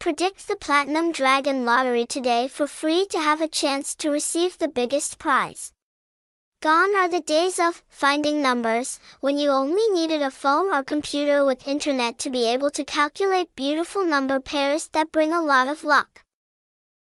Predict the Platinum Dragon Lottery today for free to have a chance to receive the biggest prize. Gone are the days of finding numbers when you only needed a phone or computer with internet to be able to calculate beautiful number pairs that bring a lot of luck.